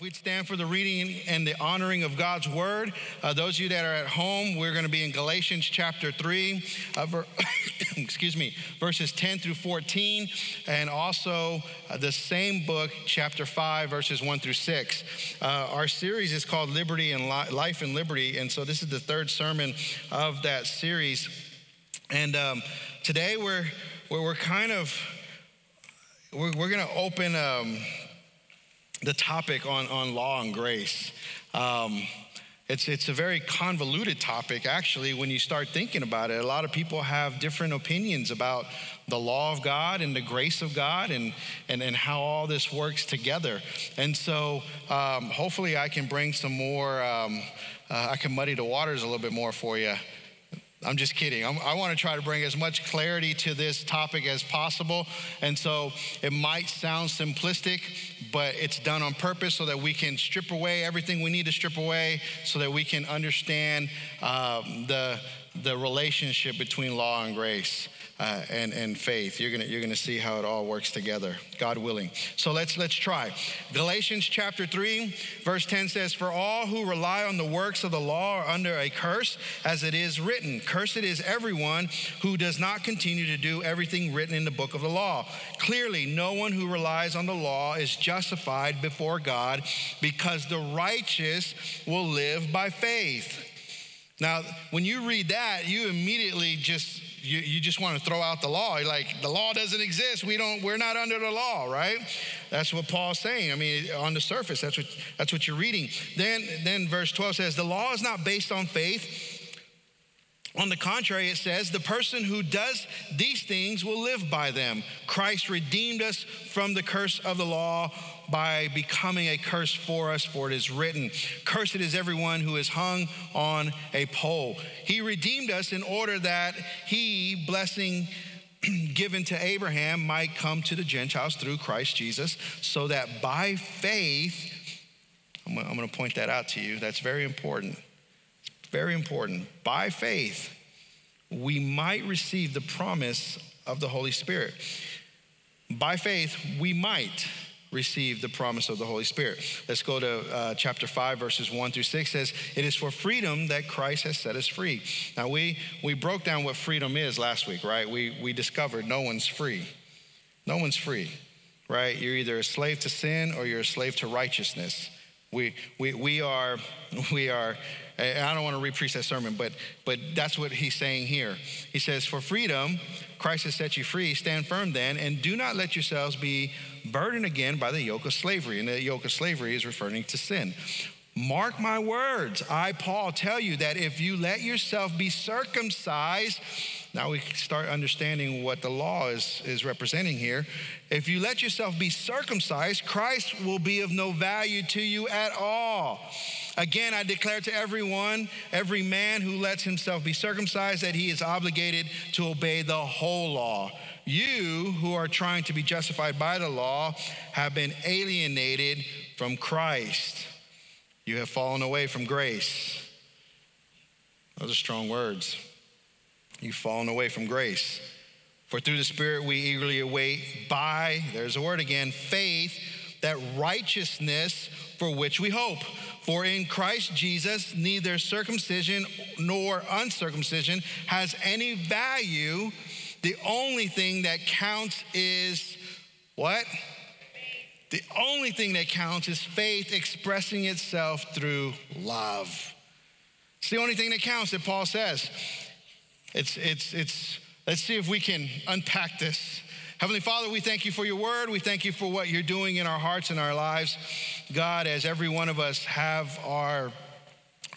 We'd stand for the reading and the honoring of God's word. Uh, those of you that are at home, we're going to be in Galatians chapter 3, uh, ver- excuse me, verses 10 through 14, and also uh, the same book, chapter 5, verses 1 through 6. Uh, our series is called Liberty and Li- Life and Liberty, and so this is the third sermon of that series. And um, today we're, we're, we're, kind of, we're, we're going to open. Um, the topic on, on law and grace. Um, it's, it's a very convoluted topic, actually, when you start thinking about it. A lot of people have different opinions about the law of God and the grace of God and, and, and how all this works together. And so, um, hopefully, I can bring some more, um, uh, I can muddy the waters a little bit more for you I'm just kidding. I'm, i want to try to bring as much clarity to this topic as possible. And so it might sound simplistic, but it's done on purpose so that we can strip away everything we need to strip away so that we can understand um, the, the relationship between law and grace uh, and, and faith. You're gonna, you're gonna see how it all works together, God willing. So let's, let's try. Galatians chapter 3, verse 10 says, For all who rely on the works of the law are under a curse, as it is written, Cursed is everyone who does not continue to do everything written in the book of the law. Clearly, no one who relies on the law is justified before God because the righteous will live by faith. Now, when you read that, you immediately just you, you just want to throw out the law. You're like, the law doesn't exist. We don't, we're not under the law, right? That's what Paul's saying. I mean, on the surface, that's what, that's what you're reading. Then, then verse 12 says, the law is not based on faith. On the contrary, it says, the person who does these things will live by them. Christ redeemed us from the curse of the law by becoming a curse for us, for it is written, Cursed is everyone who is hung on a pole. He redeemed us in order that he, blessing given to Abraham, might come to the Gentiles through Christ Jesus, so that by faith, I'm going to point that out to you, that's very important. Very important. By faith, we might receive the promise of the Holy Spirit. By faith, we might receive the promise of the Holy Spirit. Let's go to uh, chapter 5, verses 1 through 6 says, It is for freedom that Christ has set us free. Now, we, we broke down what freedom is last week, right? We, we discovered no one's free. No one's free, right? You're either a slave to sin or you're a slave to righteousness. We, we, we are, we are, I don't want to repreach that sermon, but, but that's what he's saying here. He says, For freedom, Christ has set you free. Stand firm then, and do not let yourselves be burdened again by the yoke of slavery. And the yoke of slavery is referring to sin. Mark my words. I, Paul, tell you that if you let yourself be circumcised, now we can start understanding what the law is, is representing here. If you let yourself be circumcised, Christ will be of no value to you at all. Again, I declare to everyone, every man who lets himself be circumcised, that he is obligated to obey the whole law. You who are trying to be justified by the law have been alienated from Christ. You have fallen away from grace. Those are strong words. You've fallen away from grace. For through the Spirit we eagerly await by, there's a word again, faith, that righteousness for which we hope. For in Christ Jesus, neither circumcision nor uncircumcision has any value. The only thing that counts is what? The only thing that counts is faith expressing itself through love. It's the only thing that counts that Paul says. It's, it's, it's, let's see if we can unpack this. Heavenly Father, we thank you for your word. We thank you for what you're doing in our hearts and our lives. God, as every one of us have our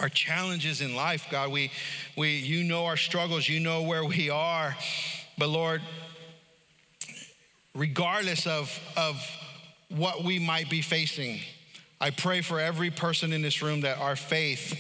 our challenges in life, God, we, we, you know our struggles, you know where we are. But Lord, regardless of, of what we might be facing, I pray for every person in this room that our faith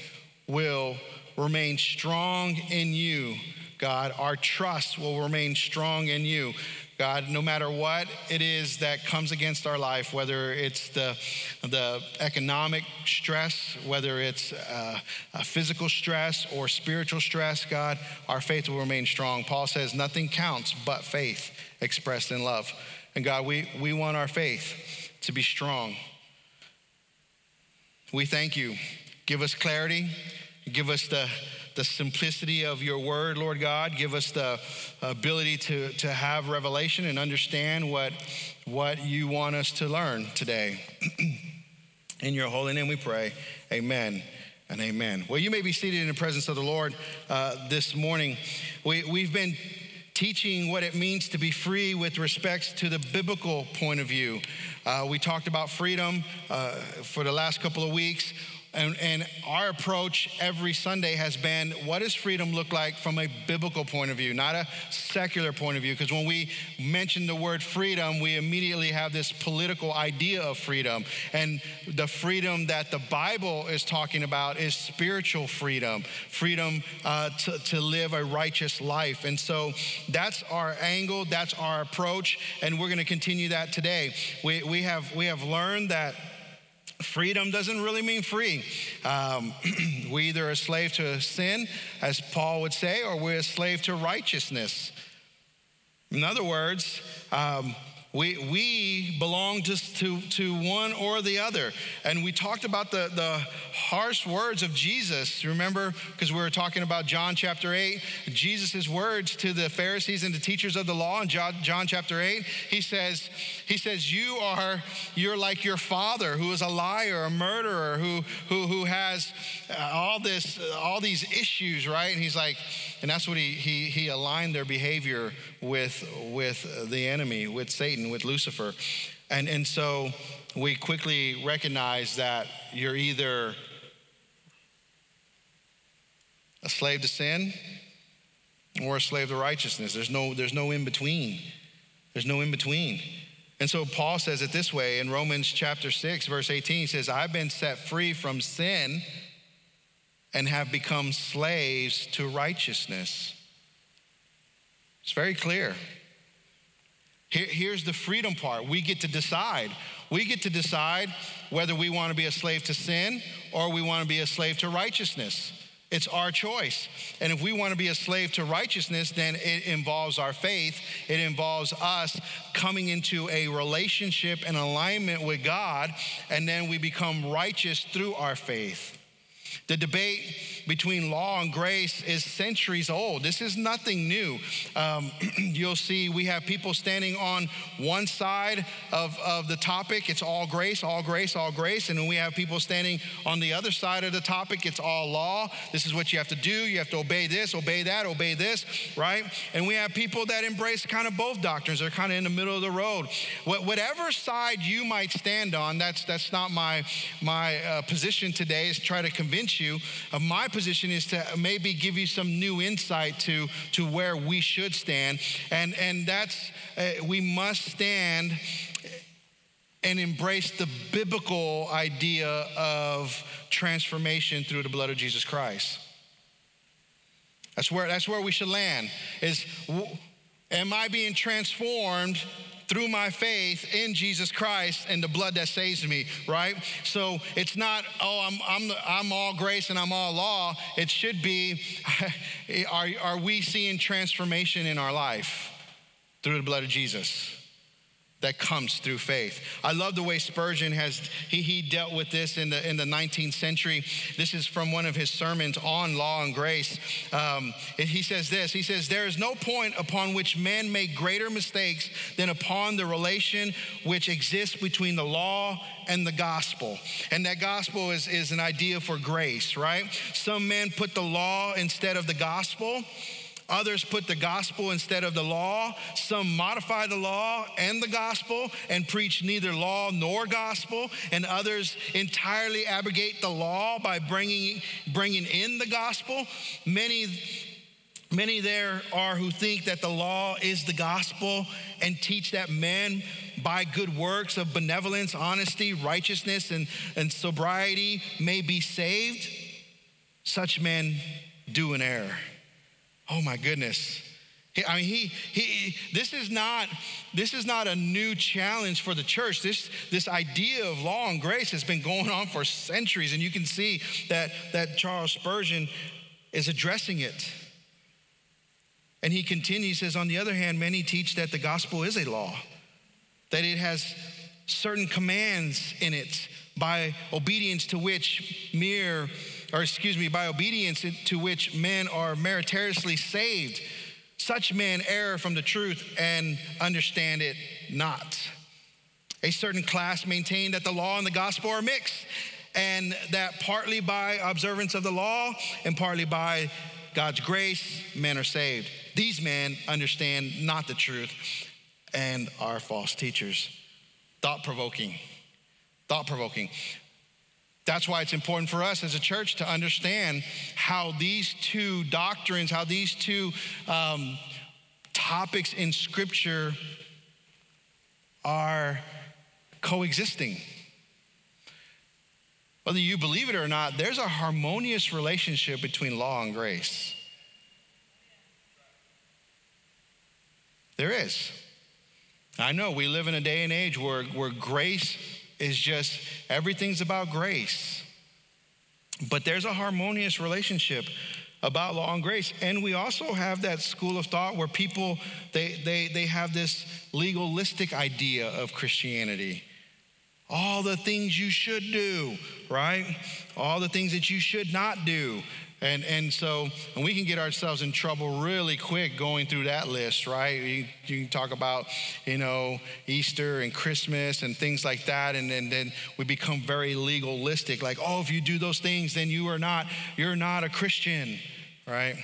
will remain strong in you, God. Our trust will remain strong in you. God, no matter what it is that comes against our life, whether it's the, the economic stress, whether it's uh, physical stress or spiritual stress, God, our faith will remain strong. Paul says, nothing counts but faith expressed in love. And God, we, we want our faith to be strong. we thank you. Give us clarity, give us the the simplicity of your word, Lord God. Give us the ability to, to have revelation and understand what, what you want us to learn today. in your holy name we pray. Amen and amen. Well, you may be seated in the presence of the Lord uh, this morning. We, we've been teaching what it means to be free with respect to the biblical point of view. Uh, we talked about freedom uh, for the last couple of weeks. And, and, our approach every Sunday has been what does freedom look like from a biblical point of view, not a secular point of view? Because when we mention the word freedom, we immediately have this political idea of freedom. And the freedom that the Bible is talking about is spiritual freedom, freedom uh, to, to live a righteous life. And so that's our angle, that's our approach, and we're going to continue that today. We, we, have, we have learned that freedom doesn't really mean free. Um, we either a slave to sin, as Paul would say, or we're a slave to righteousness. In other words, um, we, we belong to, to, to one or the other. And we talked about the, the harsh words of Jesus. Remember, because we were talking about John chapter 8, Jesus' words to the Pharisees and the teachers of the law in John, John chapter 8. He says, he says, You are, you're like your father who is a liar, a murderer, who, who, who has uh, all this, uh, all these issues, right? And he's like, and that's what he, he, he aligned their behavior with, with the enemy, with Satan, with Lucifer. And, and so we quickly recognize that you're either a slave to sin or a slave to righteousness. There's no, there's no in between. There's no in between. And so Paul says it this way in Romans chapter 6, verse 18, he says, I've been set free from sin and have become slaves to righteousness. It's very clear. Here, here's the freedom part. We get to decide. We get to decide whether we want to be a slave to sin or we want to be a slave to righteousness. It's our choice. And if we want to be a slave to righteousness, then it involves our faith. It involves us coming into a relationship and alignment with God, and then we become righteous through our faith. The debate between law and grace is centuries old. This is nothing new. Um, you'll see we have people standing on one side of, of the topic, it's all grace, all grace, all grace. And we have people standing on the other side of the topic, it's all law. This is what you have to do. You have to obey this, obey that, obey this, right? And we have people that embrace kind of both doctrines. They're kind of in the middle of the road. Whatever side you might stand on, that's, that's not my, my uh, position today, is try to convince you. Uh, my position is to maybe give you some new insight to, to where we should stand. And, and that's, uh, we must stand and embrace the biblical idea of transformation through the blood of Jesus Christ. That's where, that's where we should land is am I being transformed through my faith in Jesus Christ and the blood that saves me, right? So it's not, oh, I'm, I'm, I'm all grace and I'm all law. It should be, are, are we seeing transformation in our life through the blood of Jesus? That comes through faith. I love the way Spurgeon has he, he dealt with this in the in the 19th century. This is from one of his sermons on law and grace. Um, he says this. He says there is no point upon which men make greater mistakes than upon the relation which exists between the law and the gospel. And that gospel is, is an idea for grace, right? Some men put the law instead of the gospel. Others put the gospel instead of the law. Some modify the law and the gospel and preach neither law nor gospel. And others entirely abrogate the law by bringing, bringing in the gospel. Many Many there are who think that the law is the gospel and teach that men, by good works of benevolence, honesty, righteousness, and, and sobriety, may be saved. Such men do an error. Oh my goodness. I mean, he, he, this is not, this is not a new challenge for the church. This, this idea of law and grace has been going on for centuries, and you can see that, that Charles Spurgeon is addressing it. And he continues, says, on the other hand, many teach that the gospel is a law, that it has certain commands in it by obedience to which mere, or excuse me, by obedience to which men are meritoriously saved. Such men err from the truth and understand it not. A certain class maintain that the law and the gospel are mixed, and that partly by observance of the law and partly by God's grace, men are saved. These men understand not the truth and are false teachers. Thought provoking. Thought provoking. That's why it's important for us as a church to understand how these two doctrines, how these two um, topics in Scripture are coexisting. Whether you believe it or not, there's a harmonious relationship between law and grace. There is. I know we live in a day and age where, where grace is just everything's about grace. But there's a harmonious relationship about law and grace. And we also have that school of thought where people they they they have this legalistic idea of Christianity. All the things you should do, right? All the things that you should not do. And, and so, and we can get ourselves in trouble really quick going through that list, right? You, you can talk about, you know, Easter and Christmas and things like that. And, and then we become very legalistic, like, oh, if you do those things, then you are not, you're not a Christian, right?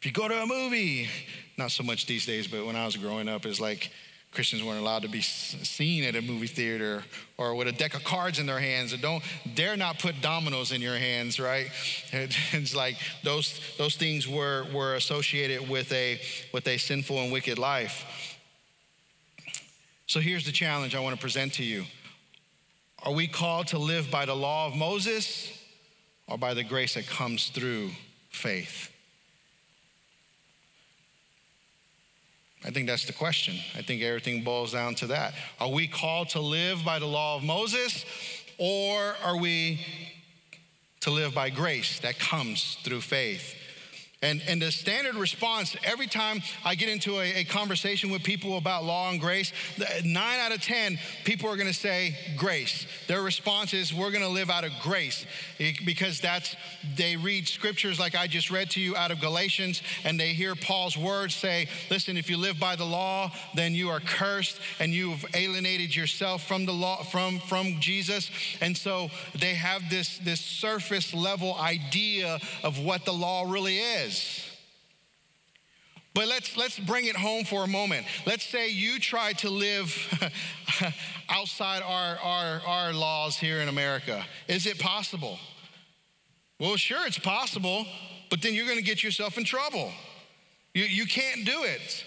If you go to a movie, not so much these days, but when I was growing up, it's like, Christians weren't allowed to be seen at a movie theater or with a deck of cards in their hands. Or don't dare not put dominoes in your hands, right? It's like those, those things were, were associated with a, with a sinful and wicked life. So here's the challenge I want to present to you Are we called to live by the law of Moses or by the grace that comes through faith? I think that's the question. I think everything boils down to that. Are we called to live by the law of Moses, or are we to live by grace that comes through faith? And, and the standard response every time I get into a, a, conversation with people about law and grace, nine out of 10 people are gonna say grace. Their response is, we're gonna live out of grace eh, because that's, they read scriptures like I just read to you out of Galatians and they hear Paul's words say, listen, if you live by the law, then you are cursed and you've alienated yourself from the law, from, from Jesus. And so they have this, this surface level idea of what the law really is But let's, let's bring it home for a moment. Let's say you try to live outside our, our, our laws here in America. Is it possible? Well, sure, it's possible, but then you're going to get yourself in trouble. You, you can't do it.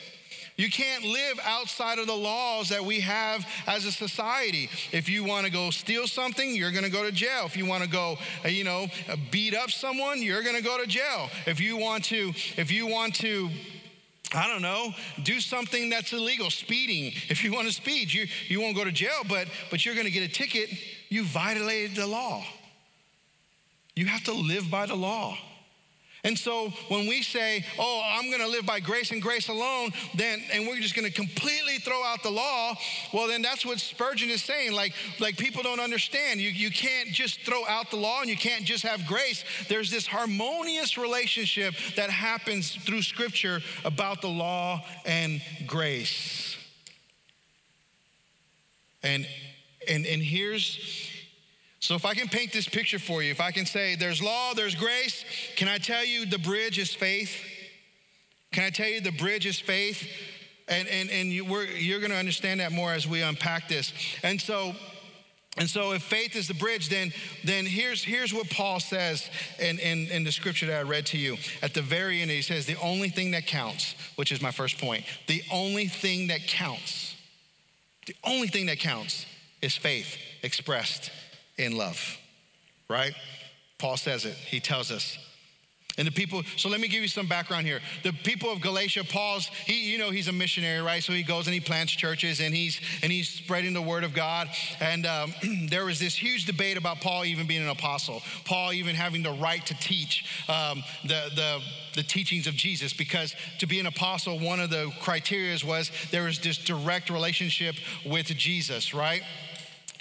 You can't live outside of the laws that we have as a society. If you want to go steal something, you're going to go to jail. If you want to go, uh, you know, uh, beat up someone, you're going to go to jail. If you want to, if you want to, I don't know, do something that's illegal, speeding. If you want to speed, you, you won't go to jail, but, but you're going to get a ticket. You violated the law. You have to live by the law. And so when we say, oh, I'm going to live by grace and grace alone, then and we're just going to completely throw out the law, well, then that's what Spurgeon is saying. Like, like people don't understand. You, you can't just throw out the law and you can't just have grace. There's this harmonious relationship that happens through scripture about the law and grace. And and and here's so, if I can paint this picture for you, if I can say there's law, there's grace, can I tell you the bridge is faith? Can I tell you the bridge is faith? And, and, and you, you're going to understand that more as we unpack this. And so, and so if faith is the bridge, then, then here's, here's what Paul says in, in, in the scripture that I read to you. At the very end, he says, the only thing that counts, which is my first point, the only thing that counts, the only thing that counts is faith expressed in love, right? Paul says it, he tells us. And the people, so let me give you some background here. The people of Galatia, Paul's, he, you know, he's a missionary, right? So he goes and he plants churches and he's and he's spreading the word of God. And um, there was this huge debate about Paul even being an apostle, Paul even having the right to teach um, the, the the teachings of Jesus because to be an apostle, one of the criteria was there was this direct relationship with Jesus, right?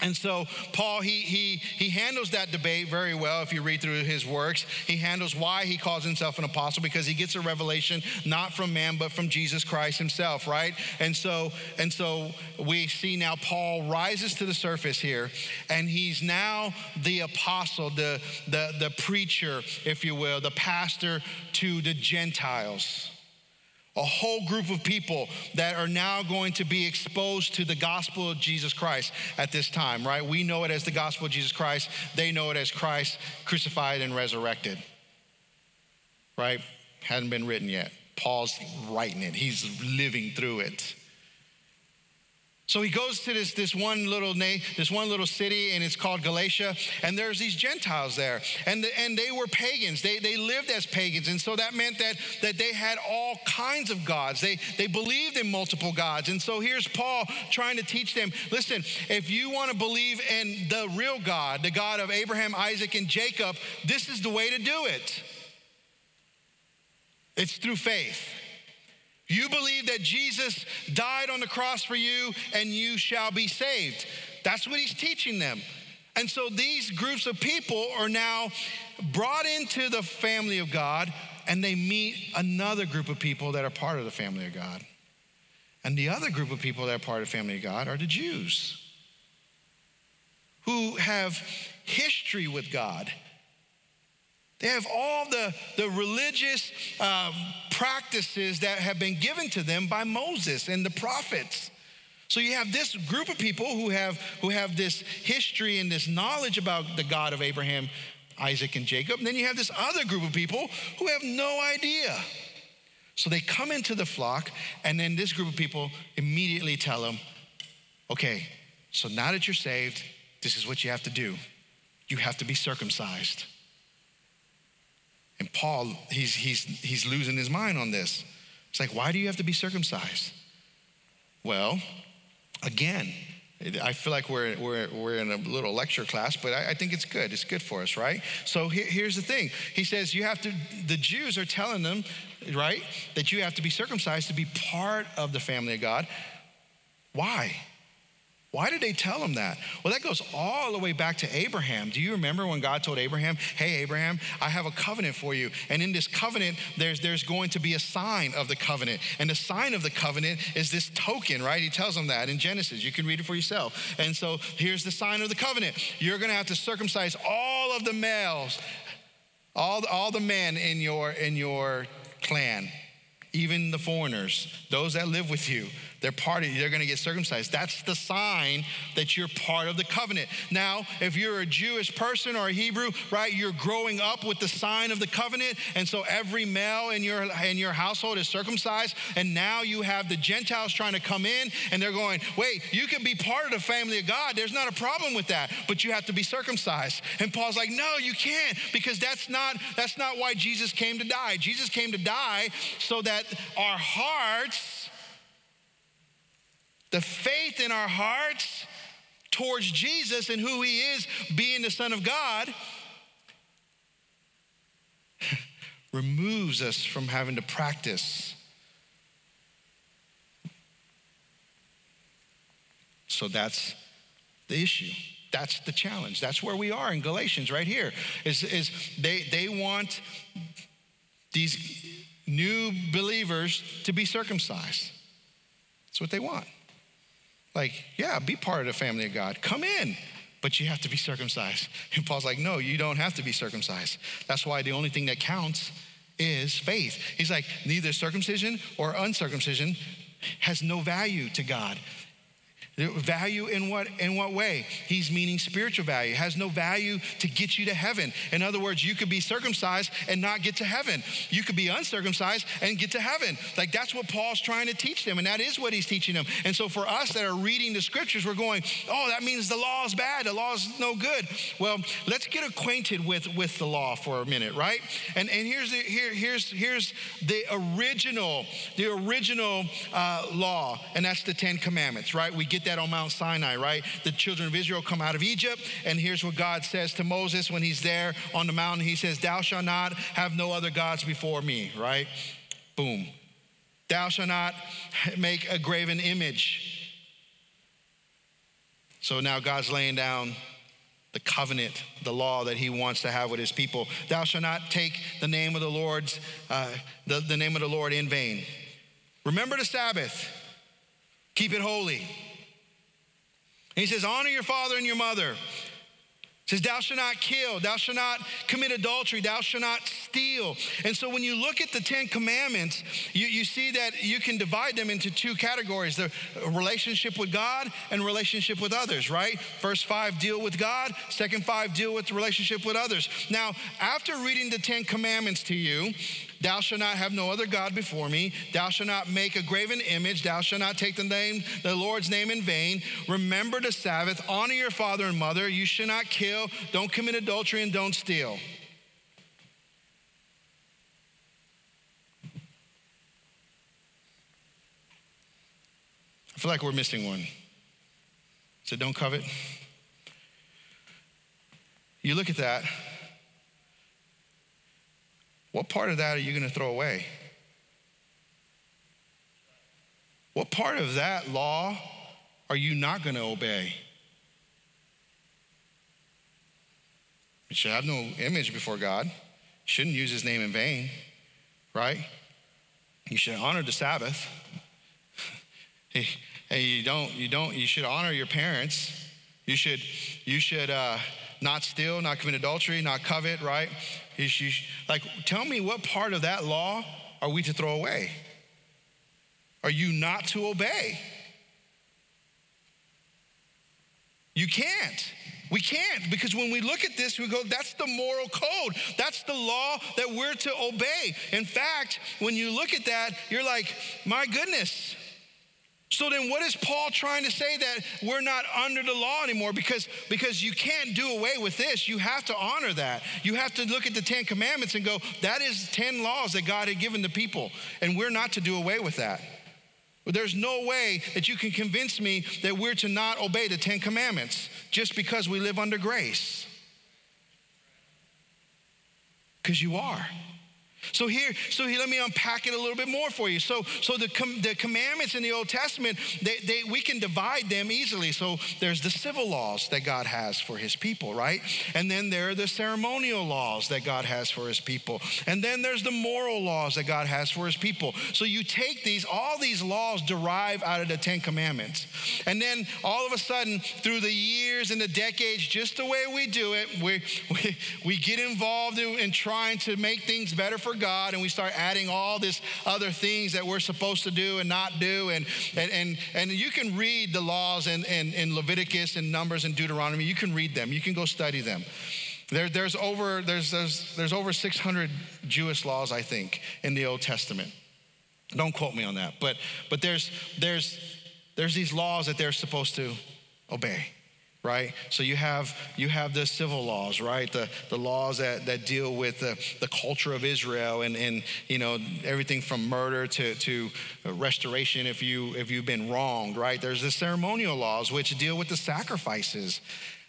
And so Paul, he, he, he handles that debate very well if you read through his works. He handles why he calls himself an apostle because he gets a revelation not from man but from Jesus Christ himself, right? And so and so we see now Paul rises to the surface here and he's now the apostle, the the the preacher, if you will, the pastor to the Gentiles a whole group of people that are now going to be exposed to the gospel of Jesus Christ at this time, right? We know it as the gospel of Jesus Christ. They know it as Christ crucified and resurrected, right? Hadn't been written yet. Paul's writing it, he's living through it. So he goes to this, this one little na- this one little city, and it's called Galatia. And there's these Gentiles there, and the, and they were pagans. They they lived as pagans, and so that meant that that they had all kinds of gods. They they believed in multiple gods. And so here's Paul trying to teach them. Listen, if you want to believe in the real God, the God of Abraham, Isaac, and Jacob, this is the way to do it. It's through faith. You believe that Jesus died on the cross for you and you shall be saved. That's what he's teaching them. And so these groups of people are now brought into the family of God and they meet another group of people that are part of the family of God. And the other group of people that are part of the family of God are the Jews who have history with God they have all the, the religious um, practices that have been given to them by Moses and the prophets. So you have this group of people who have, who have this history and this knowledge about the God of Abraham, Isaac, and Jacob. And then you have this other group of people who have no idea. So they come into the flock, and then this group of people immediately tell them, okay, so now that you're saved, this is what you have to do. You have to be circumcised. And Paul, he's, he's, he's losing his mind on this. It's like, why do you have to be circumcised? Well, again, I feel like we're, we're, we're in a little lecture class, but I, I think it's good. It's good for us, right? So here, here's the thing. He says, you have to, the Jews are telling them, right, that you have to be circumcised to be part of the family of God. Why? Why did they tell him that? Well, that goes all the way back to Abraham. Do you remember when God told Abraham, Hey, Abraham, I have a covenant for you. And in this covenant, there's, there's going to be a sign of the covenant. And the sign of the covenant is this token, right? He tells him that in Genesis. You can read it for yourself. And so here's the sign of the covenant you're going to have to circumcise all of the males, all, all the men in your, in your clan, even the foreigners, those that live with you they're part of, they're going to get circumcised. That's the sign that you're part of the covenant. Now, if you're a Jewish person or a Hebrew, right, you're growing up with the sign of the covenant, and so every male in your in your household is circumcised, and now you have the Gentiles trying to come in, and they're going, wait, you can be part of the family of God. There's not a problem with that, but you have to be circumcised. And Paul's like, no, you can't, because that's not that's not why Jesus came to die. Jesus came to die so that our hearts the faith in our hearts towards Jesus and who he is, being the Son of God, removes us from having to practice. So that's the issue. That's the challenge. That's where we are in Galatians right here. Is, is they, they want these new believers to be circumcised. That's what they want. Like, yeah, be part of the family of God. Come in, but you have to be circumcised. And Paul's like, no, you don't have to be circumcised. That's why the only thing that counts is faith. He's like, neither circumcision or uncircumcision has no value to God. Value in what in what way? He's meaning spiritual value. Has no value to get you to heaven. In other words, you could be circumcised and not get to heaven. You could be uncircumcised and get to heaven. Like that's what Paul's trying to teach them, and that is what he's teaching them. And so for us that are reading the scriptures, we're going, "Oh, that means the law is bad. The law is no good." Well, let's get acquainted with with the law for a minute, right? And and here's the here here's here's the original the original uh, law, and that's the Ten Commandments, right? We get that that on Mount Sinai, right? The children of Israel come out of Egypt, and here's what God says to Moses when he's there on the mountain. He says, Thou shalt not have no other gods before me, right? Boom. Thou shalt not make a graven image. So now God's laying down the covenant, the law that he wants to have with his people. Thou shalt not take the name of the Lord's, uh, the, the name of the Lord in vain. Remember the Sabbath, keep it holy. He says, honor your father and your mother says, Thou shalt not kill, thou shalt not commit adultery, thou shalt not steal. And so when you look at the Ten Commandments, you, you see that you can divide them into two categories the relationship with God and relationship with others, right? First five deal with God, second five deal with the relationship with others. Now, after reading the Ten Commandments to you, Thou shalt not have no other God before me. Thou shalt not make a graven image. Thou shalt not take the name, the Lord's name in vain. Remember the Sabbath. Honor your father and mother. You shall not kill. Don't commit adultery and don't steal. I feel like we're missing one. So don't covet. You look at that. What part of that are you going to throw away? What part of that law are you not going to obey? You should have no image before God. You Shouldn't use his name in vain, right? You should honor the Sabbath. hey, hey, you don't, you don't, you should honor your parents. You should, you should uh, not steal, not commit adultery, not covet, right? Should, like, tell me what part of that law are we to throw away? Are you not to obey? You can't. We can't because when we look at this, we go, that's the moral code. That's the law that we're to obey. In fact, when you look at that, you're like, my goodness, so then what is Paul trying to say that we're not under the law anymore? Because, because you can't do away with this. You have to honor that. You have to look at the Ten Commandments and go, that is 10 laws that God had given the people, and we're not to do away with that. There's no way that you can convince me that we're to not obey the Ten Commandments just because we live under grace. Because you are. So here, so here, let me unpack it a little bit more for you. So, so the, com- the commandments in the Old Testament, they, they, we can divide them easily. So there's the civil laws that God has for his people, right? And then there are the ceremonial laws that God has for his people. And then there's the moral laws that God has for his people. So you take these, all these laws derive out of the Ten Commandments. And then all of a sudden, through the years and the decades, just the way we do it, we, we, we get involved in, in trying to make things better for God and we start adding all this other things that we're supposed to do and not do. And, and, and, and you can read the laws in, in, in Leviticus and Numbers and Deuteronomy. You can read them. You can go study them. There, there's, over, there's, there's, there's over 600 Jewish laws, I think, in the Old Testament. Don't quote me on that. But, but there's, there's, there's these laws that they're supposed to obey right? So you have you have the civil laws right? The, the laws that, that deal with the, the culture of israel and, and you know everything from murder to, to restoration if you if you've been wronged right? There's the ceremonial laws which deal with the sacrifices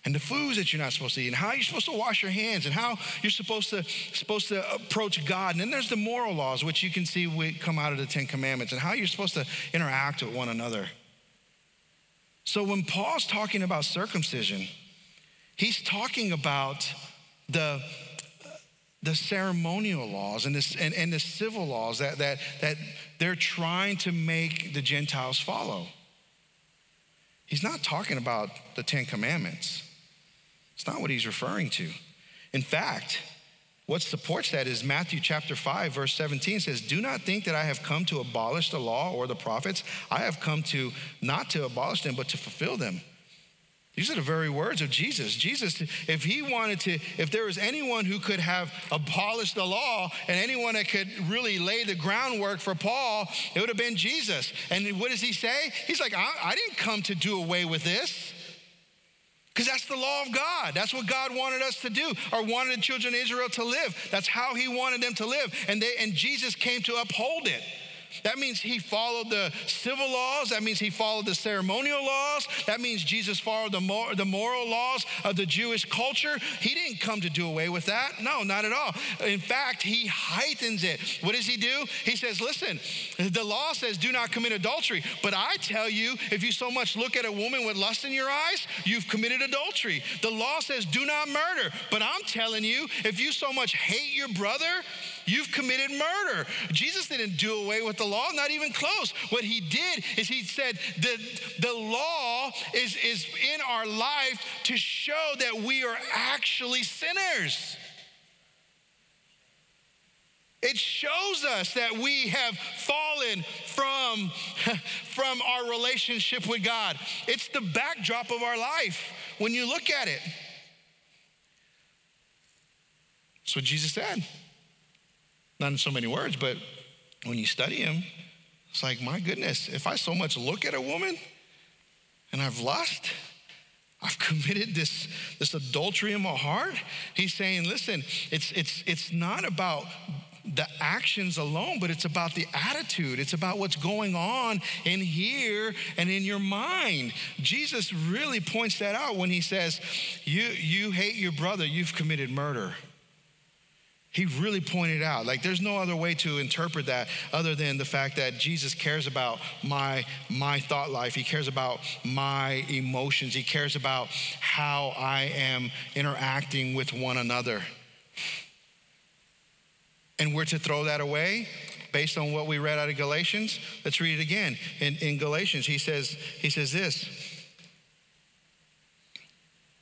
and the foods that you're not supposed to eat and how you're supposed to wash your hands and how you're supposed to supposed to approach god. And then there's the moral laws which you can see come out of the ten commandments and how you're supposed to interact with one another so when Paul's talking about circumcision, he's talking about the, the ceremonial laws and, this, and, and the civil laws that, that, that they're trying to make the Gentiles follow. He's not talking about the Ten Commandments. It's not what he's referring to. In fact, what supports that is Matthew chapter 5, verse 17 says, Do not think that I have come to abolish the law or the prophets. I have come to not to abolish them, but to fulfill them. These are the very words of Jesus. Jesus, if he wanted to, if there was anyone who could have abolished the law and anyone that could really lay the groundwork for Paul, it would have been Jesus. And what does he say? He's like, I, I didn't come to do away with this. Because that's the law of God. That's what God wanted us to do, or wanted the children of Israel to live. That's how He wanted them to live. And, they, and Jesus came to uphold it. That means he followed the civil laws. That means he followed the ceremonial laws. That means Jesus followed the, mor- the moral laws of the Jewish culture. He didn't come to do away with that. No, not at all. In fact, he heightens it. What does he do? He says, listen, the law says do not commit adultery. But I tell you, if you so much look at a woman with lust in your eyes, you've committed adultery. The law says do not murder. But I'm telling you, if you so much hate your brother, You've committed murder. Jesus didn't do away with the law, not even close. What he did is he said that the law is, is in our life to show that we are actually sinners. It shows us that we have fallen from, from our relationship with God. It's the backdrop of our life when you look at it. That's what Jesus said. Not in so many words, but when you study him, it's like, my goodness, if I so much look at a woman and I've lust, I've committed this, this adultery in my heart. He's saying, listen, it's, it's, it's not about the actions alone, but it's about the attitude. It's about what's going on in here and in your mind. Jesus really points that out when he says, You, you hate your brother, you've committed murder. He really pointed out, like, there's no other way to interpret that other than the fact that Jesus cares about my, my thought life. He cares about my emotions. He cares about how I am interacting with one another. And we're to throw that away based on what we read out of Galatians. Let's read it again. In, in Galatians, he says, he says this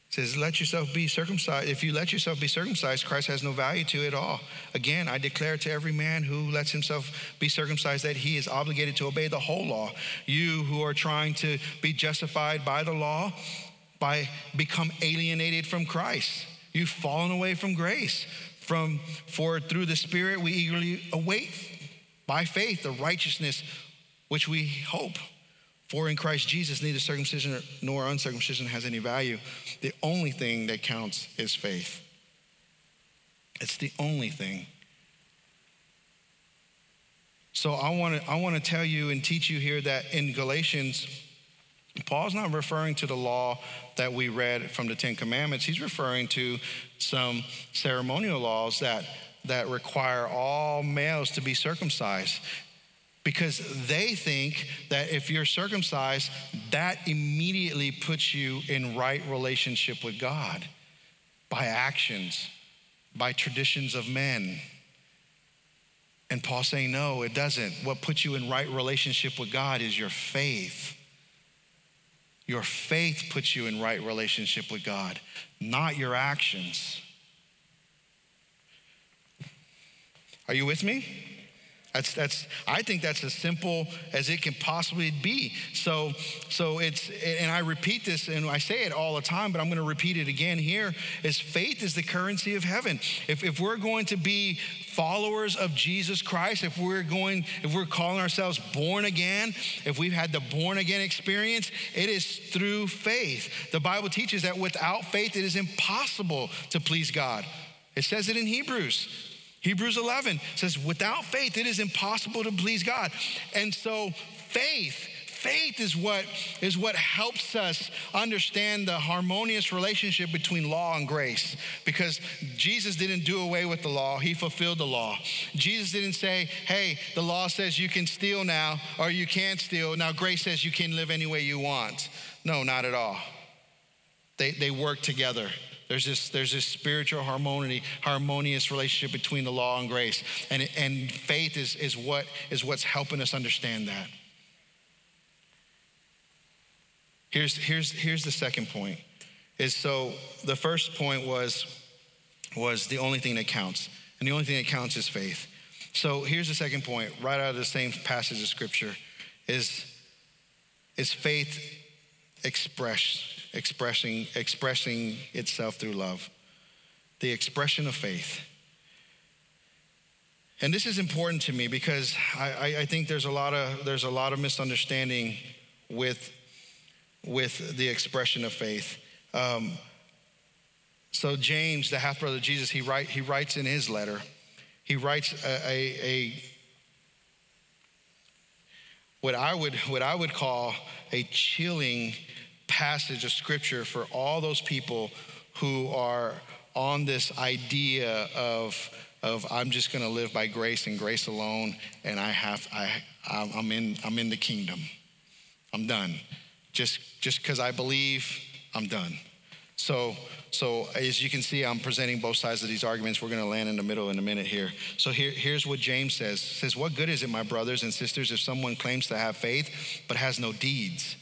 says, Let yourself be circumcised. If you let yourself be circumcised, Christ has no value to it all. Again, I declare to every man who lets himself be circumcised that he is obligated to obey the whole law. You who are trying to be justified by the law, by become alienated from Christ. You've fallen away from grace. From for through the Spirit we eagerly await by faith the righteousness which we hope. For in Christ Jesus, neither circumcision nor uncircumcision has any value. The only thing that counts is faith. It's the only thing. So I want to I want to tell you and teach you here that in Galatians, Paul's not referring to the law that we read from the Ten Commandments. He's referring to some ceremonial laws that that require all males to be circumcised because they think that if you're circumcised, that immediately puts you in right relationship with God by actions, by traditions of men. And Paul saying, no, it doesn't. What puts you in right relationship with God is your faith. Your faith puts you in right relationship with God, not your actions. Are you with me? That's, that's, I think that's as simple as it can possibly be. So, so it's, and I repeat this and I say it all the time, but I'm going to repeat it again here is faith is the currency of heaven. If, if we're going to be followers of Jesus Christ, if we're going, if we're calling ourselves born again, if we've had the born again experience, it is through faith. The Bible teaches that without faith, it is impossible to please God. It says it in Hebrews. Hebrews 11 says, without faith, it is impossible to please God. And so, faith, faith is what is what helps us understand the harmonious relationship between law and grace. Because Jesus didn't do away with the law he fulfilled the law. Jesus didn't say hey the law says you can steal now or you can't steal. Now grace says you can live any way you want. No not at all. They, they work together there's this, there's this spiritual harmony, harmonious relationship between the law and grace. And, and faith is, is, what, is what's helping us understand that. Here's, here's, here's the second point. Is so the first point was, was the only thing that counts. And the only thing that counts is faith. So here's the second point, right out of the same passage of scripture, is, is faith expressed expressing, expressing itself through love, the expression of faith. And this is important to me because I, I, think there's a lot of there's a lot of misunderstanding with with the expression of faith. Um, so James, the half brother of Jesus, he write he writes in his letter, he writes a, a, a what I would, what I would call a chilling passage of scripture for all those people who are on this idea of, of I'm just going to live by grace and grace alone, and I have I I'm in I'm in the kingdom. I'm done. Just just because I believe, I'm done. So so as you can see, I'm presenting both sides of these arguments. We're going to land in the middle in a minute here. So here, here's what James says. says, What good is it, my brothers and sisters, if someone claims to have faith but has no deeds?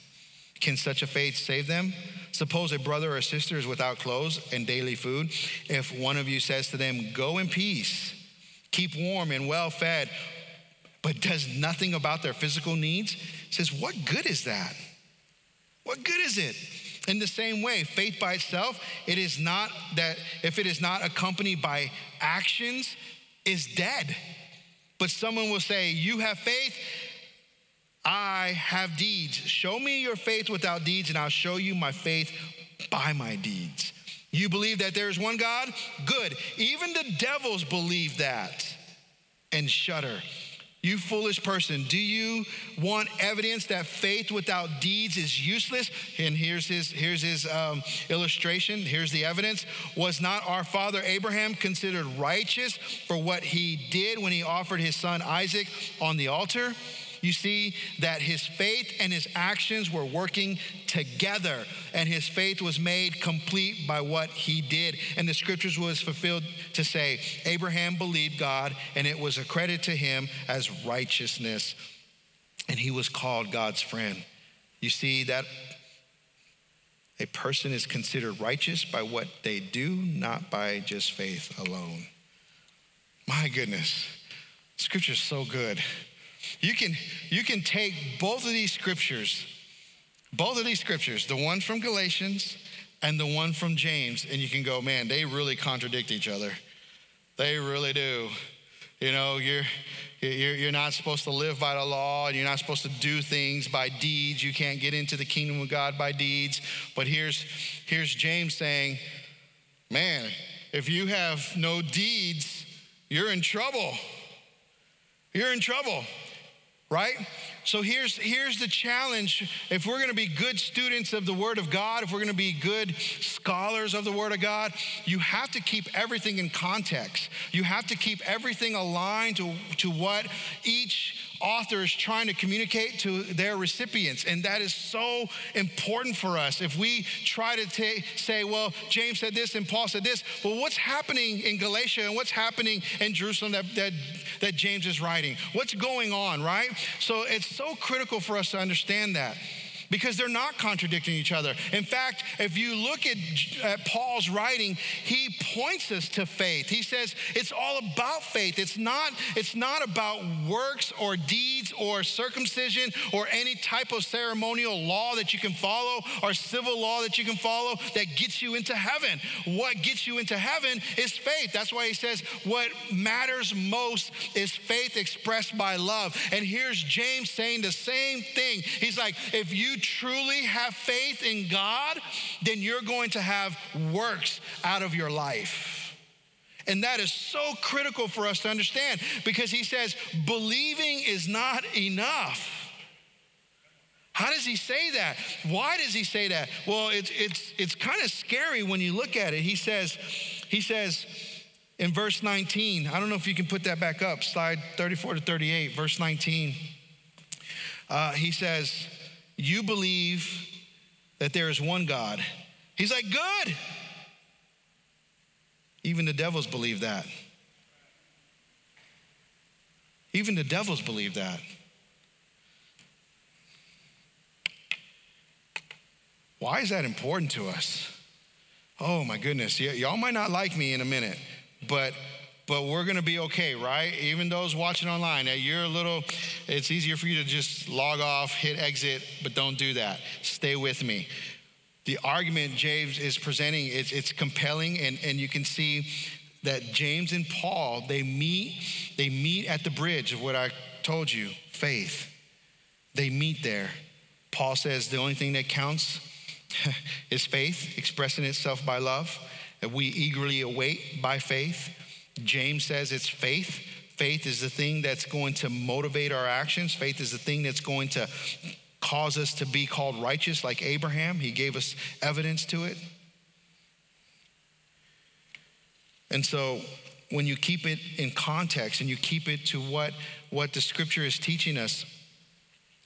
Can such a faith save them? Suppose a brother or sister is without clothes and daily food. If one of you says to them, Go in peace, keep warm and well fed, but does nothing about their physical needs, says, What good is that? What good is it? In the same way, faith by itself, it is not that if it is not accompanied by actions, is dead. But someone will say, You have faith, I have deeds. Show me your faith without deeds, and I'll show you my faith by my deeds. You believe that there is one God? Good. Even the devils believe that and shudder. You foolish person, do you want evidence that faith without deeds is useless? And here's his, here's his um, illustration. Here's the evidence. Was not our father Abraham considered righteous for what he did when he offered his son Isaac on the altar? You see that his faith and his actions were working together, and his faith was made complete by what he did. And the scriptures was fulfilled to say, Abraham believed God, and it was accredited to him as righteousness, and he was called God's friend. You see that a person is considered righteous by what they do, not by just faith alone. My goodness, scripture is so good. You can, you can take both of these scriptures, both of these scriptures, the one from Galatians and the one from James, and you can go, man, they really contradict each other. They really do. You know, you're, you're, you're not supposed to live by the law and you're not supposed to do things by deeds. You can't get into the kingdom of God by deeds. But here's, here's James saying, man, if you have no deeds, you're in trouble. You're in trouble right? So here's, here's the challenge. If we're going to be good students of the Word of God, if we're going to be good scholars of the Word of God, you have to keep everything in context. You have to keep everything aligned to, to what each author is trying to communicate to their recipients. And that is so important for us. If we try to t- say, well, James said this and Paul said this, well, what's happening in Galatia and what's happening in Jerusalem that, that, that James is writing? What's going on, right? So it's so critical for us to understand that because they're not contradicting each other. In fact, if you look at, at, Paul's writing, he points us to faith. He says it's all about faith. It's not, it's not about works or deeds or circumcision or any type of ceremonial law that you can follow or civil law that you can follow that gets you into heaven. What gets you into heaven is faith. That's why he says what matters most is faith expressed by love. And here's James saying the same thing. He's like, if you truly have faith in God, then you're going to have works out of your life. And that is so critical for us to understand because he says believing is not enough. How does he say that? Why does he say that? Well, it's, it's, it's kind of scary when you look at it. He says, he says in verse 19, I don't know if you can put that back up, slide 34 to 38, verse 19. Uh, he says, you believe that there is one God. He's like, Good. Even the devils believe that. Even the devils believe that. Why is that important to us? Oh my goodness. Y- y'all might not like me in a minute, but but we're going to be okay, right? Even those watching online, you're a little, it's easier for you to just log off, hit exit, but don't do that. Stay with me. The argument James is presenting, it's, it's compelling, and, and you can see that James and Paul, they meet, they meet at the bridge of what I told you, faith. They meet there. Paul says the only thing that counts is faith, expressing itself by love, that we eagerly await by faith. James says it's faith Faith is the thing that's going to motivate our actions. Faith is the thing that's going to cause us to be called righteous, like Abraham. He gave us evidence to it. And so when you keep it in context and you keep it to what, what the scripture is teaching us,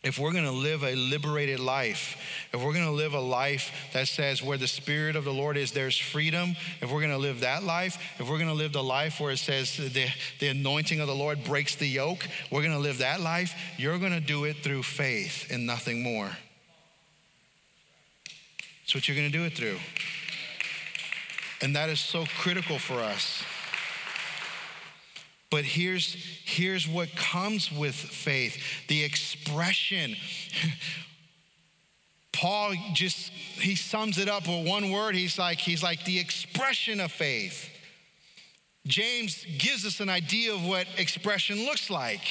if we're going to live a liberated life, if we're going to live a life that says where the Spirit of the Lord is, there's freedom, if we're going to live that life, if we're going to live the life where it says the, the anointing of the Lord breaks the yoke, we're going to live that life, you're going to do it through faith and nothing more. That's what you're going to do it through. And that is so critical for us. But here's, here's what comes with faith the expression. Paul just he sums it up with one word. He's like, he's like the expression of faith. James gives us an idea of what expression looks like.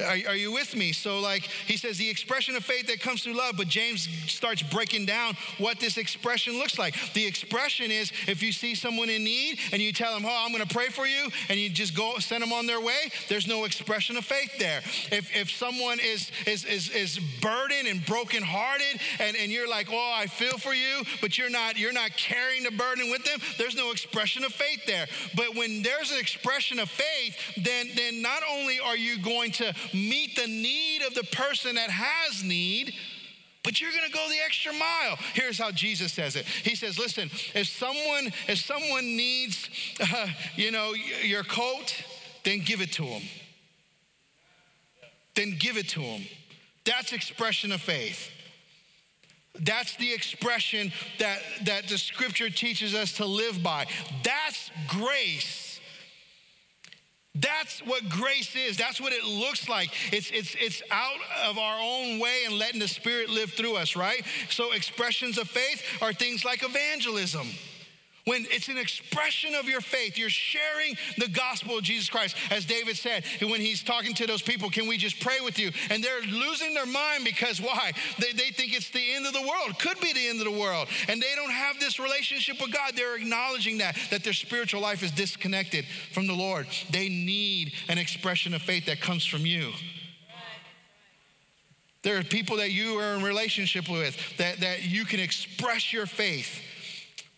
Are, are, you with me? So, like, he says the expression of faith that comes through love, but James starts breaking down what this expression looks like. The expression is if you see someone in need and you tell them, Oh, I'm going to pray for you, and you just go send them on their way, there's no expression of faith there. If, if someone is, is, is, is burdened and brokenhearted, and, and you're like, Oh, I feel for you, but you're not, you're not carrying the burden with them, there's no expression of faith there. But when there's an expression of faith, then, then not only are you going to meet the need of the person that has need, but you're going to go the extra mile. Here's how Jesus says it. He says, "Listen, if someone if someone needs uh, you know your coat, then give it to them. Then give it to them. That's expression of faith. That's the expression that, that the scripture teaches us to live by. That's grace. That's what grace is. That's what it looks like. It's, it's, it's out of our own way and letting the Spirit live through us, right? So, expressions of faith are things like evangelism. When it's an expression of your faith, you're sharing the gospel of Jesus Christ. As David said, when he's talking to those people, can we just pray with you? And they're losing their mind because why? They, they think it's the end of the world. Could be the end of the world. And they don't have this relationship with God. They're acknowledging that, that their spiritual life is disconnected from the Lord. They need an expression of faith that comes from you. There are people that you are in relationship with that, that you can express your faith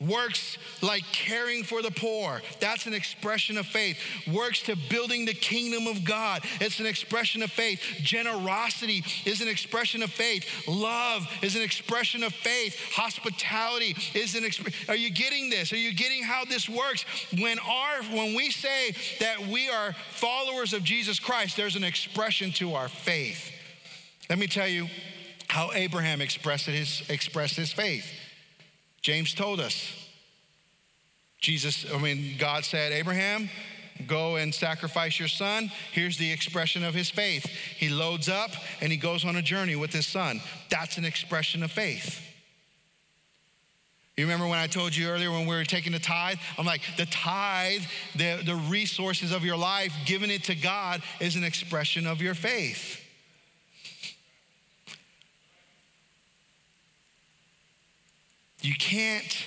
Works like caring for the poor. That's an expression of faith. Works to building the kingdom of God. It's an expression of faith. Generosity is an expression of faith. Love is an expression of faith. Hospitality is an expression. Are you getting this? Are you getting how this works? When our when we say that we are followers of Jesus Christ, there's an expression to our faith. Let me tell you how Abraham expressed his expressed his faith. James told us. Jesus, I mean, God said, Abraham, go and sacrifice your son. Here's the expression of his faith. He loads up and he goes on a journey with his son. That's an expression of faith. You remember when I told you earlier when we were taking the tithe? I'm like, the tithe, the, the resources of your life, giving it to God is an expression of your faith. You can't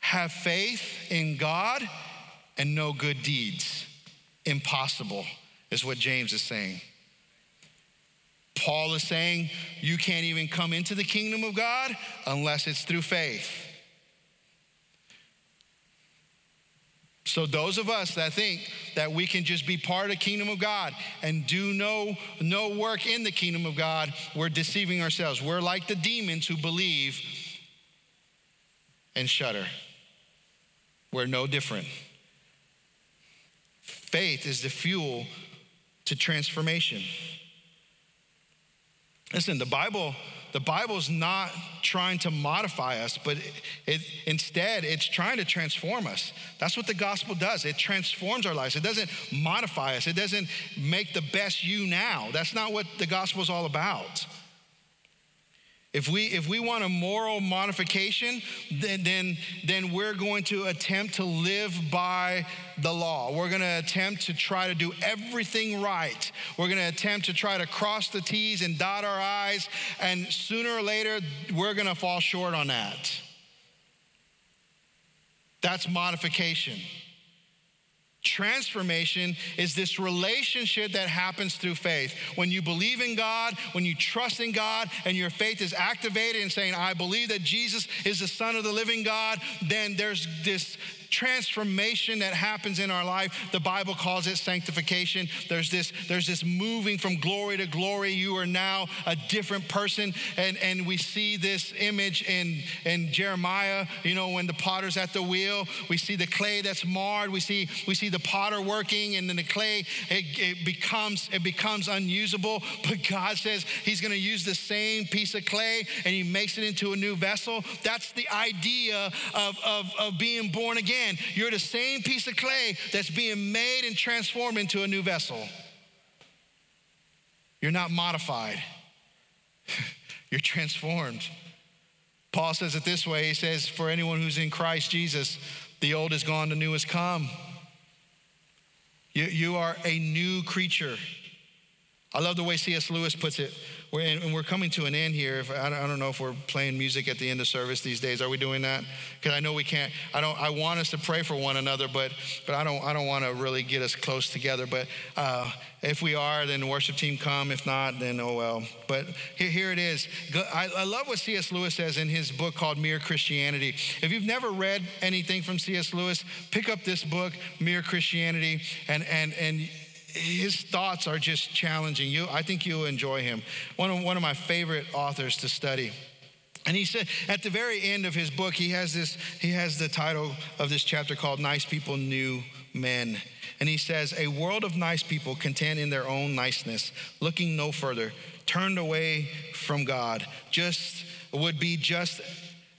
have faith in God and no good deeds. Impossible, is what James is saying. Paul is saying you can't even come into the kingdom of God unless it's through faith. So those of us that think that we can just be part of kingdom of God and do no, no work in the kingdom of God, we're deceiving ourselves. We're like the demons who believe and shudder. We're no different. Faith is the fuel to transformation. Listen, the Bible, the Bible's not trying to modify us, but it, it, instead it's trying to transform us. That's what the gospel does. It transforms our lives. It doesn't modify us. It doesn't make the best you now. That's not what the gospel is all about. If we, if we want a moral modification, then, then, then we're going to attempt to live by the law. We're going to attempt to try to do everything right. We're going to attempt to try to cross the T's and dot our I's, and sooner or later, we're going to fall short on that. That's modification. Transformation is this relationship that happens through faith. When you believe in God, when you trust in God, and your faith is activated and saying, I believe that Jesus is the Son of the living God, then there's this transformation that happens in our life. The Bible calls it sanctification. There's this, there's this moving from glory to glory. You are now a different person. And, and we see this image in, in Jeremiah, you know, when the potter's at the wheel, we see the clay that's marred. We see, we see the potter working, and then the clay, it, it becomes, it becomes unusable. But God says He's gonna use the same piece of clay and He makes it into a new vessel. That's the idea of, of, of being born again you're the same piece of clay that's being made and transformed into a new vessel. You're not modified, you're transformed. Paul says it this way He says, For anyone who's in Christ Jesus, the old is gone, the new has come. You, you are a new creature. I love the way C.S. Lewis puts it. We're in, and we're coming to an end here. If, I, don't, I don't know if we're playing music at the end of service these days. Are we doing that? Because I know we can't. I don't. I want us to pray for one another, but but I don't. I don't want to really get us close together. But uh, if we are, then the worship team come. If not, then oh well. But here, here it is. I, I love what C.S. Lewis says in his book called Mere Christianity. If you've never read anything from C.S. Lewis, pick up this book, Mere Christianity, and and and his thoughts are just challenging. You, I think you'll enjoy him. One of, one of my favorite authors to study. And he said at the very end of his book, he has this, he has the title of this chapter called Nice People, New Men. And he says, A world of nice people content in their own niceness, looking no further, turned away from God, just would be just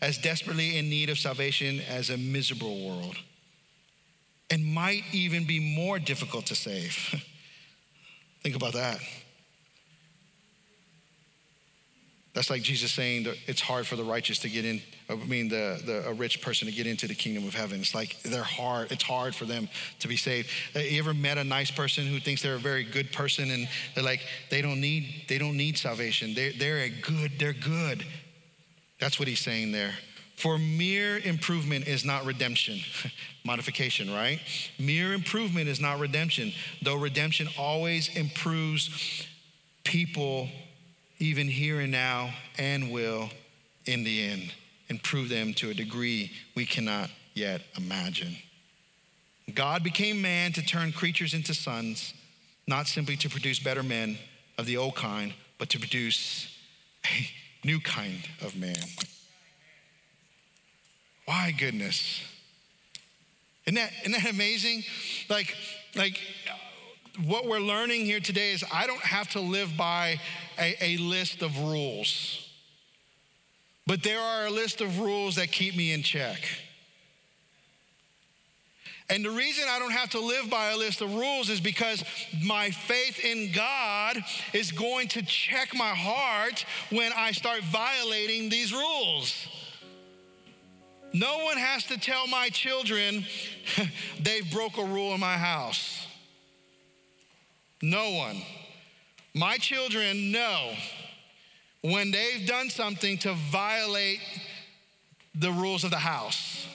as desperately in need of salvation as a miserable world and might even be more difficult to save. Think about that. That's like Jesus saying that it's hard for the righteous to get in. I mean, the, the a rich person to get into the kingdom of heaven. It's like they're hard. It's hard for them to be saved. Uh, you ever met a nice person who thinks they're a very good person and they're like they don't need they don't need salvation. They they're a good. They're good. That's what he's saying there. For mere improvement is not redemption. Modification, right? Mere improvement is not redemption, though redemption always improves people, even here and now, and will in the end, improve them to a degree we cannot yet imagine. God became man to turn creatures into sons, not simply to produce better men of the old kind, but to produce a new kind of man. Why goodness? Isn't that, isn't that amazing? Like, like what we're learning here today is I don't have to live by a, a list of rules, but there are a list of rules that keep me in check. And the reason I don't have to live by a list of rules is because my faith in God is going to check my heart when I start violating these rules. No one has to tell my children they've broke a rule in my house. No one. My children know when they've done something to violate the rules of the house.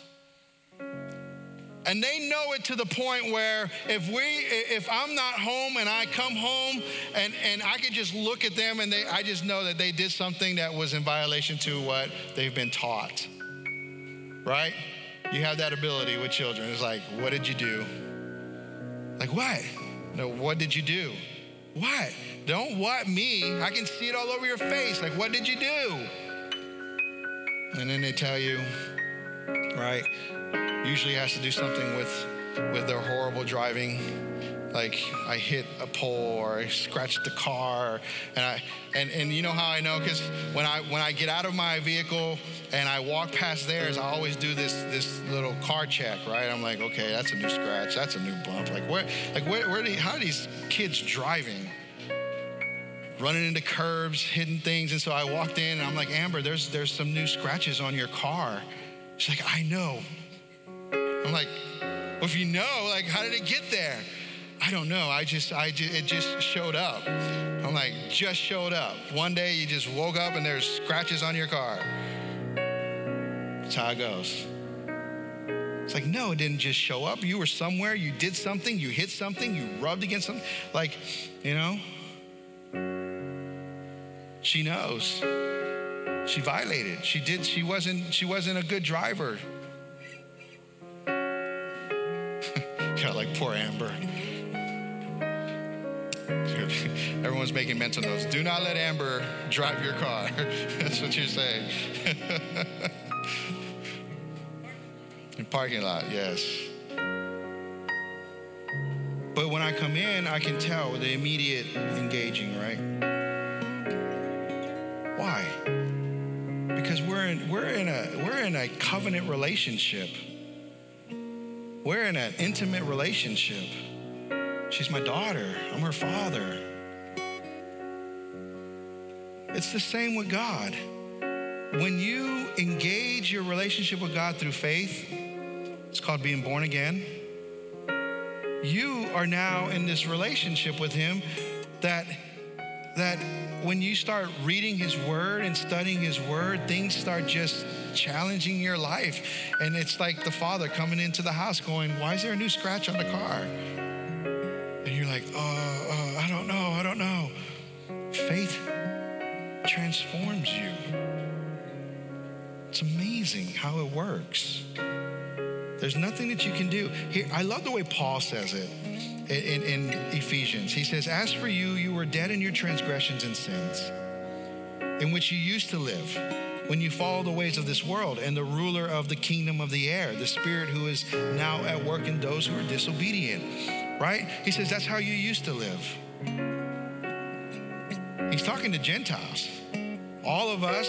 And they know it to the point where if we if I'm not home and I come home and, and I can just look at them and they I just know that they did something that was in violation to what they've been taught right? You have that ability with children. It's like, what did you do? Like, what? No, what did you do? What? Don't what me. I can see it all over your face. Like, what did you do? And then they tell you, right? Usually has to do something with with their horrible driving like I hit a pole or I scratched the car and I and, and you know how I know? Because when I when I get out of my vehicle and I walk past theirs I always do this this little car check right? I'm like okay that's a new scratch. That's a new bump. Like where like where, where do, how are these kids driving? Running into curbs hitting things. And so I walked in and I'm like Amber there's there's some new scratches on your car. She's like I know. I'm like well, if you know like how did it get there I don't know. I just, I just, it just showed up. I'm like, just showed up. One day you just woke up and there's scratches on your car. That's how it goes. It's like, no, it didn't just show up. You were somewhere, you did something, you hit something, you rubbed against something. Like, you know, she knows. She violated. She did, she wasn't, she wasn't a good driver. yeah, like poor Amber. Everyone's making mental notes. Do not let Amber drive your car. That's what you're saying. In parking lot, yes. But when I come in, I can tell the immediate engaging, right? Why? Because we're in, we're in a we're in a covenant relationship. We're in an intimate relationship. She's my daughter. I'm her father. It's the same with God. When you engage your relationship with God through faith, it's called being born again. You are now in this relationship with Him that that when you start reading his word and studying his word, things start just challenging your life. And it's like the father coming into the house going, Why is there a new scratch on the car? Amazing how it works. There's nothing that you can do. Here, I love the way Paul says it in, in, Ephesians. He says, As for you, you were dead in your transgressions and sins, in which you used to live when you follow the ways of this world and the ruler of the kingdom of the air, the spirit who is now at work in those who are disobedient. Right? He says, That's how you used to live. He's talking to Gentiles. All of us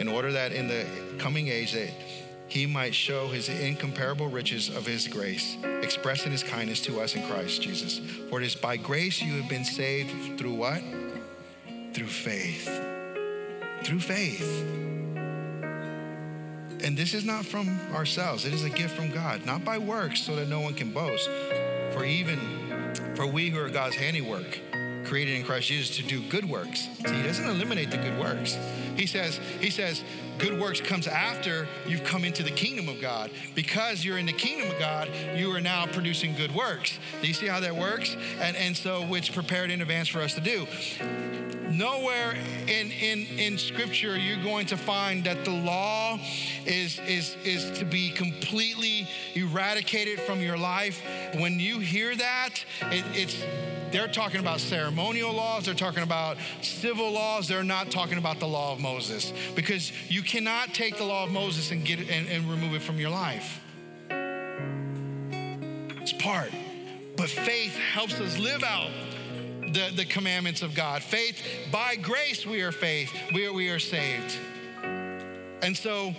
In order that in the coming age that he might show his incomparable riches of his grace, expressed in his kindness to us in Christ Jesus. For it is by grace you have been saved through what? Through faith. Through faith. And this is not from ourselves, it is a gift from God, not by works, so that no one can boast. For even for we who are God's handiwork, created in Christ Jesus to do good works. See, he doesn't eliminate the good works. He says, he says, good works comes after you've come into the kingdom of God. Because you're in the kingdom of God, you are now producing good works. Do you see how that works? And, and so which prepared in advance for us to do. Nowhere in, in, in scripture you're going to find that the law is, is, is to be completely eradicated from your life. When you hear that, it, it's they're talking about ceremonial laws, they're talking about civil laws, they're not talking about the law of Moses. Because you cannot take the law of Moses and get it and, and remove it from your life. It's part. But faith helps us live out the, the commandments of God. Faith, by grace, we are faith. We are, we are saved. And so,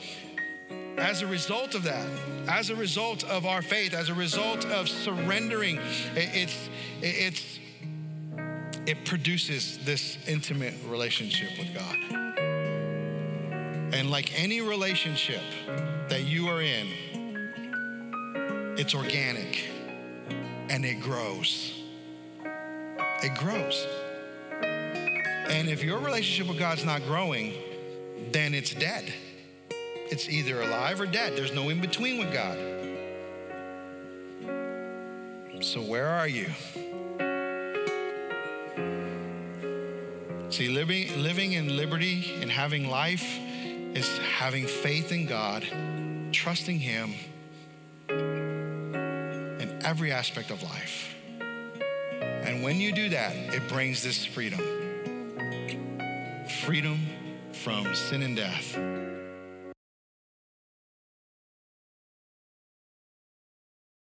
as a result of that, as a result of our faith, as a result of surrendering, it's, it's it produces this intimate relationship with God. And like any relationship that you are in, it's organic and it grows. It grows. And if your relationship with God's not growing, then it's dead. It's either alive or dead. There's no in between with God. So, where are you? See, living, living in liberty and having life is having faith in God, trusting Him in every aspect of life. And when you do that, it brings this freedom freedom from sin and death